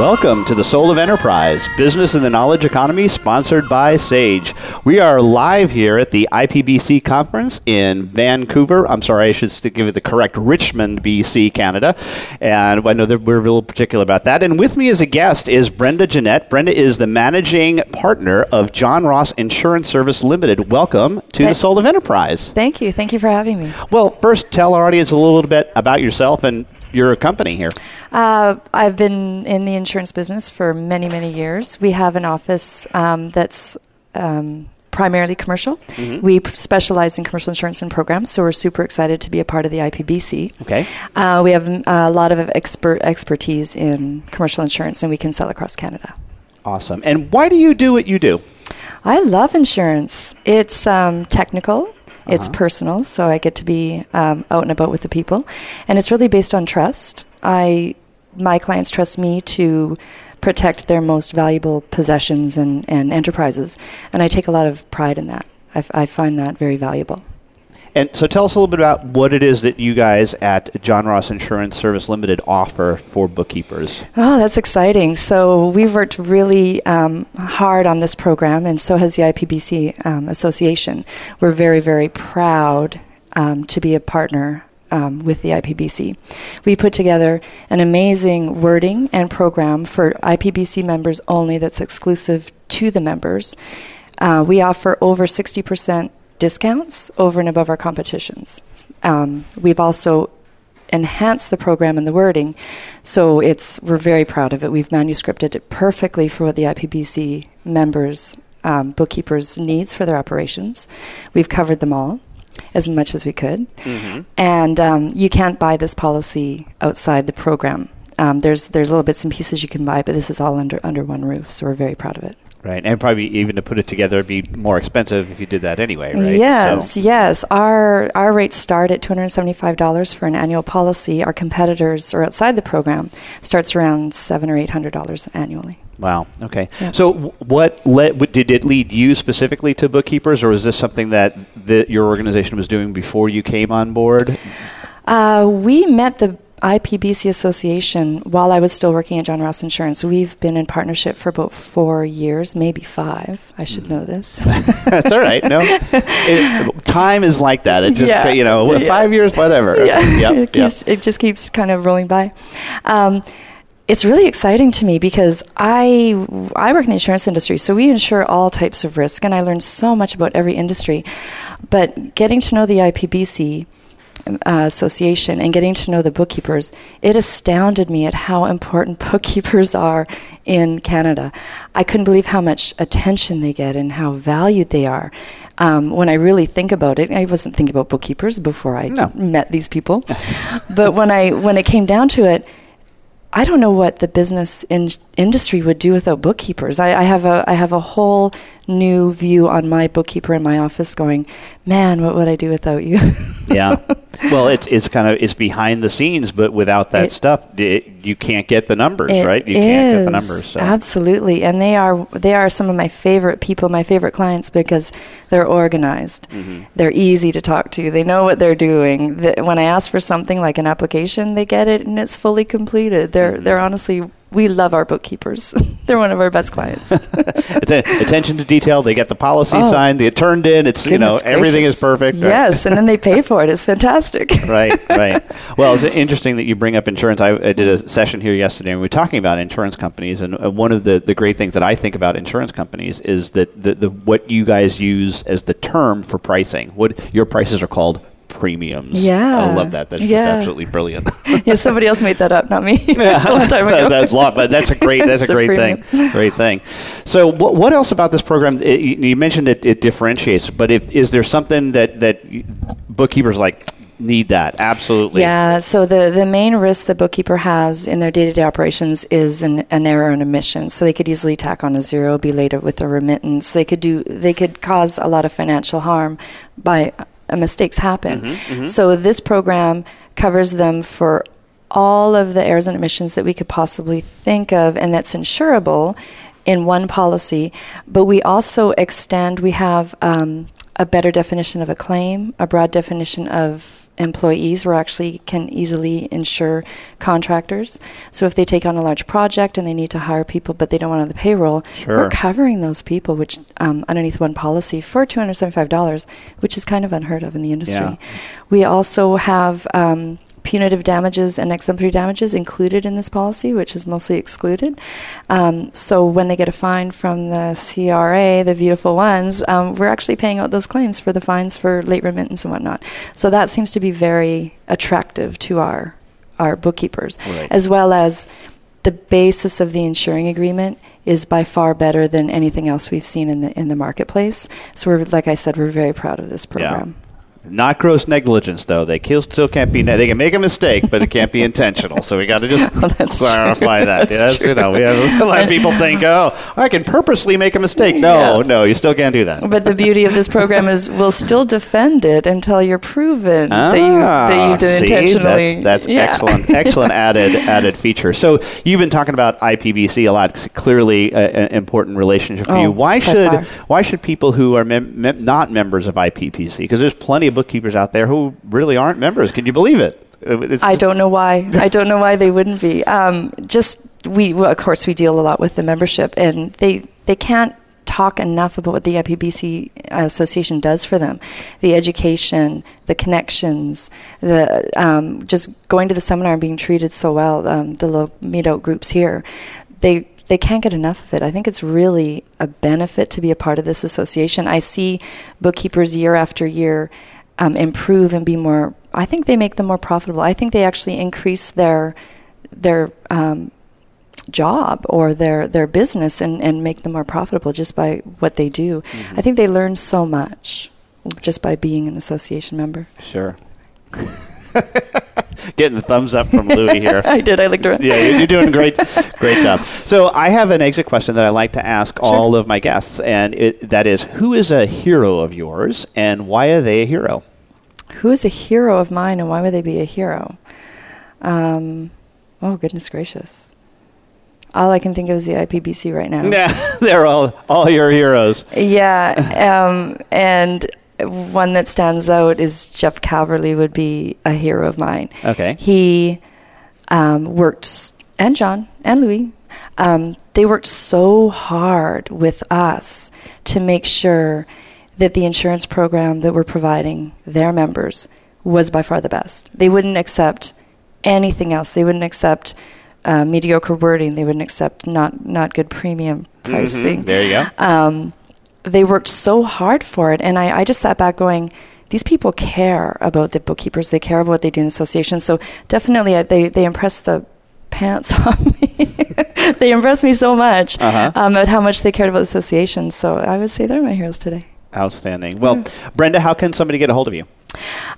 Welcome to the Soul of Enterprise, Business in the Knowledge Economy, sponsored by Sage. We are live here at the IPBC conference in Vancouver. I'm sorry, I should give it the correct Richmond, BC, Canada. And I know that we're a little particular about that. And with me as a guest is Brenda Jeanette. Brenda is the managing partner of John Ross Insurance Service Limited. Welcome to the Soul of Enterprise. Thank you. Thank you for having me. Well, first, tell our audience a little bit about yourself and your company here. Uh, I've been in the insurance business for many, many years. We have an office um, that's um, primarily commercial. Mm-hmm. We specialize in commercial insurance and programs, so we're super excited to be a part of the IPBC. Okay. Uh, we have a lot of expert expertise in commercial insurance, and we can sell across Canada. Awesome. And why do you do what you do? I love insurance. It's um, technical. It's uh-huh. personal, so I get to be um, out and about with the people, and it's really based on trust. I my clients trust me to protect their most valuable possessions and, and enterprises, and I take a lot of pride in that. I, I find that very valuable. And so tell us a little bit about what it is that you guys at John Ross Insurance Service Limited offer for bookkeepers. Oh, that's exciting. So we've worked really um, hard on this program, and so has the IPBC um, Association. We're very, very proud um, to be a partner um, with the IPBC. We put together an amazing wording and program for IPBC members only that's exclusive to the members. Uh, we offer over 60% discounts over and above our competitions. Um, we've also enhanced the program and the wording, so it's we're very proud of it. We've manuscripted it perfectly for what the IPBC members, um, bookkeepers needs for their operations. We've covered them all as much as we could, mm-hmm. and um, you can't buy this policy outside the program. Um, there's there's little bits and pieces you can buy, but this is all under under one roof. So we're very proud of it. Right, and probably even to put it together, it'd be more expensive if you did that anyway, right? Yes, so. yes. Our our rates start at two hundred seventy five dollars for an annual policy. Our competitors are outside the program starts around seven or eight hundred dollars annually. Wow. Okay. Yeah. So, what led? Did it lead you specifically to bookkeepers, or was this something that the, your organization was doing before you came on board? Uh, we met the IPBC Association, while I was still working at John Ross Insurance, we've been in partnership for about four years, maybe five. I should know this. That's all right. No, it, time is like that. It just yeah. you know, yeah. five years, whatever. Yeah, yep. it, keeps, yep. it just keeps kind of rolling by. Um, it's really exciting to me because I I work in the insurance industry, so we insure all types of risk, and I learn so much about every industry. But getting to know the IPBC uh, association and getting to know the bookkeepers, it astounded me at how important bookkeepers are in Canada. I couldn't believe how much attention they get and how valued they are. Um, when I really think about it, I wasn't thinking about bookkeepers before I no. met these people, but when I when it came down to it, I don't know what the business in- industry would do without bookkeepers. I, I, have a I have a whole new view on my bookkeeper in my office. Going, man, what would I do without you? yeah, well, it's it's kind of it's behind the scenes, but without that it, stuff, it, you can't get the numbers, right? You is, can't get the numbers. So. Absolutely, and they are they are some of my favorite people, my favorite clients because they're organized. Mm-hmm. They're easy to talk to. They know what they're doing. When I ask for something like an application, they get it and it's fully completed. They're mm-hmm. they're honestly we love our bookkeepers. They're one of our best clients. Attention to detail. They get the policy oh, signed. They get turned in. It's you know gracious. everything is perfect. Right? Yes, and then they pay for it. It's fantastic. right, right. Well, it's interesting that you bring up insurance. I, I, did a session here yesterday, and we were talking about insurance companies. And one of the, the great things that I think about insurance companies is that the, the what you guys use as the term for pricing. What your prices are called premiums. Yeah. I love that. That's yeah. just absolutely brilliant. yeah, somebody else made that up, not me. yeah. a long time ago. that's a lot, but that's a great that's a, a great premium. thing. Great thing. So what, what else about this program it, you mentioned it, it differentiates, but if is there something that that bookkeepers like need that absolutely yeah so the the main risk the bookkeeper has in their day-to-day operations is an, an error in omission so they could easily tack on a zero be late with a remittance they could do they could cause a lot of financial harm by mistakes happen. Mm-hmm, mm-hmm. So this program covers them for all of the errors and omissions that we could possibly think of, and that's insurable in one policy. But we also extend. We have um, a better definition of a claim, a broad definition of employees. We actually can easily insure contractors. So if they take on a large project and they need to hire people, but they don't want on the payroll, Sure. we're covering those people, which um, underneath one policy for two hundred seventy-five dollars, which is kind of unheard of in the industry. Yeah. We also have. Um, Punitive damages and exemplary damages included in this policy, which is mostly excluded. Um, so when they get a fine from the CRA, the beautiful ones, um, we're actually paying out those claims for the fines for late remittance and whatnot. So that seems to be very attractive to our our bookkeepers, Right. as well as the basis of the insuring agreement is by far better than anything else we've seen in the in the marketplace. So we're like I said, we're very proud of this program. Not gross negligence, though. They kill, still can't be. They can make a mistake, but it can't be intentional. So we got to just Well, that's clarify true. that. That's yes, you know, we have a lot of people think, "Oh, I can purposely make a mistake." No, Yeah. no, you still can't do that. But the beauty of this program is we'll still defend it until you're proven that you that you did Ah, see? intentionally. That's, that's Yeah. excellent, excellent added added feature. So you've been talking about IPBC a lot. It's clearly an important relationship for Oh, you. Why should far. why should people who are mem- mem- not members of IPBC? Because there's plenty of bookkeepers out there who really aren't members. Can you believe it? Uh, It's, I don't know why. I don't know why they wouldn't be. Um, just we, well, of course, we deal a lot with the membership, and they they can't talk enough about what the IPBC Association does for them, the education, the connections, the um, just going to the seminar and being treated so well. Um, the little meet-out groups here, they they can't get enough of it. I think it's really a benefit to be a part of this association. I see bookkeepers year after year um, improve and be more. I think they make them more profitable. I think they actually increase their their um, job or their their business and, and make them more profitable just by what they do. I think they learn so much just by being an association member. sure. Getting the thumbs up from Louie here. I did. I looked around. yeah, you're, you're doing great, great job. So I have an exit question that I like to ask all of my guests, and it, that is, who is a hero of yours, and why are they a hero? Who is a hero of mine, and why would they be a hero? Um, oh goodness gracious! All I can think of is the IPBC right now. Yeah, they're all all your heroes. Yeah, um, and one that stands out is Jeff Calverley would be a hero of mine. Okay. He um, worked, and John and Louis, um, they worked so hard with us to make sure that the insurance program that we're providing their members was by far the best. They wouldn't accept anything else. They wouldn't accept uh, mediocre wording. They wouldn't accept not not good premium pricing There you go. um, they worked so hard for it. And I, I just sat back going, these people care about the bookkeepers. They care about what they do in the association. So definitely, uh, they they impressed the pants on me. they impressed me so much Uh-huh. um, at how much they cared about the association. So I would say they're my heroes today. Outstanding. Well, Brenda, how can somebody get a hold of you?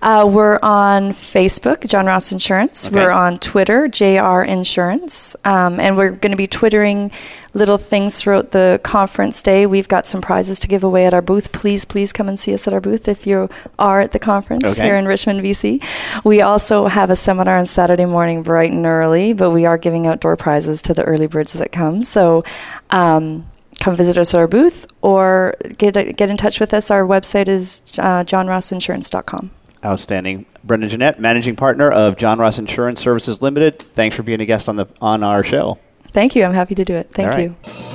Uh, we're on Facebook, John Ross Insurance. Okay. We're on Twitter, JR Insurance. Um, and we're going to be twittering little things throughout the conference day. We've got some prizes to give away at our booth. Please, please come and see us at our booth if you are at the conference Okay. here in Richmond, BC. We also have a seminar on Saturday morning, bright and early, but we are giving out door prizes to the early birds that come. So, um, come visit us at our booth or get get in touch with us. Our website is uh, johnrossinsurance.com. Outstanding. Brenda Jeanette, managing partner of John Ross Insurance Services Limited. Thanks for being a guest on the on our show. Thank you. I'm happy to do it. Thank right. you.